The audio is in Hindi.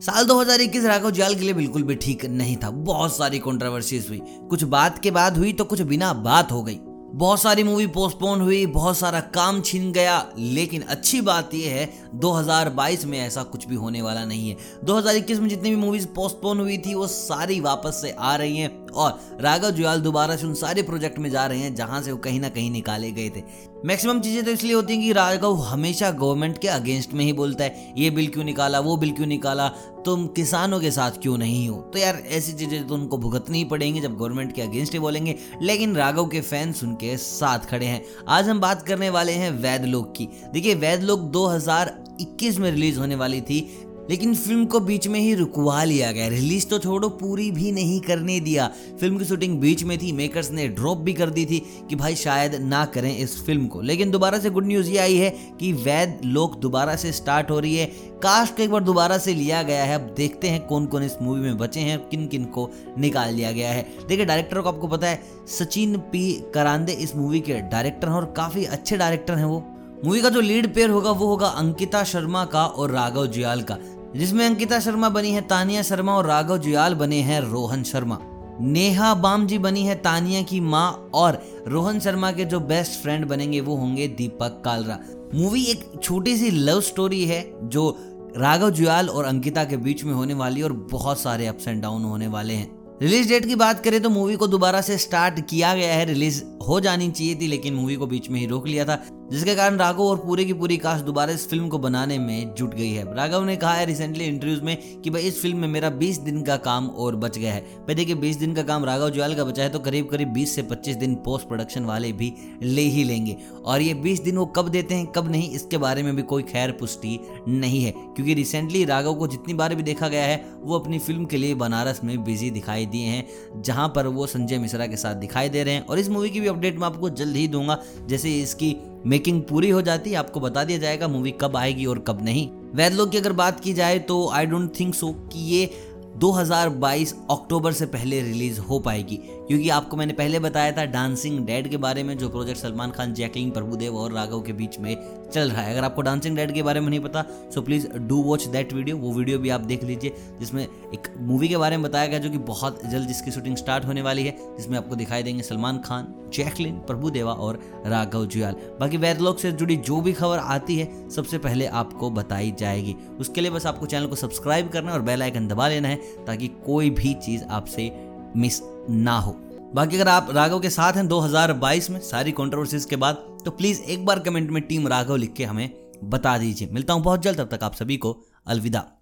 साल 2021 राघव जाल के लिए बिल्कुल भी ठीक नहीं था। बहुत सारी कॉन्ट्रोवर्सीज हुई। कुछ बात के बाद हुई तो कुछ बिना बात हो गई। बहुत सारी मूवी पोस्टपोन हुई, बहुत सारा काम छिन गया। लेकिन अच्छी बात यह है 2022 में ऐसा कुछ भी होने वाला नहीं है। 2021 में जितनी भी मूवीज़ पोस्टपोन हुई थी, वो सारी वापस से आ रही हैं। और राघव जुयाल दोबारा से उन सारे प्रोजेक्ट में जा रहे हैं, जहाँ से वो कहीं ना कहीं निकाले गए थे। मैक्सिमम चीज़ें तो इसलिए होती हैं कि राघव हमेशा गवर्नमेंट के अगेंस्ट में ही बोलता है, ये बिल क्यों निकाला, वो बिल क्यों निकाला, तुम किसानों के साथ क्यों नहीं हो? तो यार, ऐसी चीज़ें तो उनको भुगतनी ही पड़ेंगी जब गवर्नमेंट के अगेंस्ट ही बोलेंगे। लेकिन राघव के फैंस उनके साथ खड़े हैं। आज हम बात करने वाले हैं वैद लोक की। देखिए लोक 2021 में रिलीज़ होने वाली थी। लेकिन फ़िल्म को बीच में ही रुकवा लिया गया। रिलीज़ तो छोड़ो, पूरी भी नहीं करने दिया। फ़िल्म की शूटिंग बीच में थी, मेकर्स ने ड्रॉप भी कर दी थी कि भाई शायद ना करें इस फ़िल्म को। लेकिन दोबारा से गुड न्यूज़ ये आई है कि वैद लोक दोबारा से स्टार्ट हो रही है। कास्ट को एक बार दोबारा से लिया गया है। अब देखते हैं कौन कौन इस मूवी में बचे हैं किन किन को निकाल लिया गया है। देखिए, डायरेक्टर को आपको पता है, सचिन पी करांदे इस मूवी के डायरेक्टर हैं और काफ़ी अच्छे डायरेक्टर हैं वो। मूवी का जो लीड पेयर होगा, वो होगा अंकिता शर्मा का और राघव जुयाल का। जिसमें अंकिता शर्मा बनी है, तानिया शर्मा और राघव जुयाल बने हैं, रोहन शर्मा। नेहा बाम जी बनी है, तानिया की माँ और रोहन शर्मा के जो बेस्ट फ्रेंड बनेंगे, वो होंगे दीपक कालरा। मूवी एक छोटी सी लव स्टोरी है, जो राघव जुयाल और अंकिता के बीच में होने वाली और बहुत सारे अप्स एंड डाउन होने वाले हैं। रिलीज़ डेट की बात करें तो मूवी को दोबारा से स्टार्ट किया गया है रिलीज़ हो जानी चाहिए थी, लेकिन मूवी को बीच में ही रोक लिया था, जिसके कारण राघव और पूरे की पूरी कास्ट दोबारा इस फ़िल्म को बनाने में जुट गई है। राघव ने कहा है रिसेंटली इंटरव्यूज़ में कि भाई, इस फ़िल्म में मेरा 20 दिन का काम और बच गया है। भाई देखिए 20 दिन का काम राघव जुआल का बचा है तो करीब करीब 20 से 25 दिन पोस्ट प्रोडक्शन वाले भी ले ही लेंगे। और ये 20 दिन वो कब देते हैं, कब नहीं, इसके बारे में भी कोई खैर पुष्टि नहीं है। क्योंकि रिसेंटली राघव को जितनी बार भी देखा गया है, वो अपनी फ़िल्म के लिए बनारस में बिज़ी दिखाई दिए हैं, जहाँ पर वो संजय मिश्रा के साथ दिखाई दे रहे हैं। और इस मूवी की भी अपडेट मैं आपको जल्द ही दूँगा। जैसे इसकी मेकिंग पूरी हो जाती है आपको बता दिया जाएगा मूवी कब आएगी और कब नहीं। वैदलोक की अगर बात की जाए तो आई डोंट थिंक सो कि ये 2022 अक्टूबर से पहले रिलीज़ हो पाएगी। क्योंकि आपको मैंने पहले बताया था डांसिंग डेड के बारे में, जो प्रोजेक्ट सलमान खान जैकलिन प्रभुदेव और राघव के बीच में चल रहा है। अगर आपको डांसिंग डेड के बारे में नहीं पता so please do watch that video वो वीडियो भी आप देख लीजिए, जिसमें एक मूवी के बारे में बताया गया, जो कि बहुत जल्द इसकी शूटिंग स्टार्ट होने वाली है, जिसमें आपको दिखाई देंगे सलमान खान जैकलिन, प्रभुदेवा और राघव जुयाल। बाकी वैदलोक से जुड़ी जो भी खबर आती है, सबसे पहले आपको बताई जाएगी। उसके लिए बस आपको चैनल को सब्सक्राइब करना और बेल आइकन दबा लेना है, ताकि कोई भी चीज़ आपसे मिस ना हो। बाकी अगर आप राघव के साथ हैं 2022 में, सारी कॉन्ट्रोवर्सीज के बाद तो प्लीज़ एक बार कमेंट में टीम राघव लिख के हमें बता दीजिए। मिलता हूँ बहुत जल्द, तब तक आप सभी को अलविदा।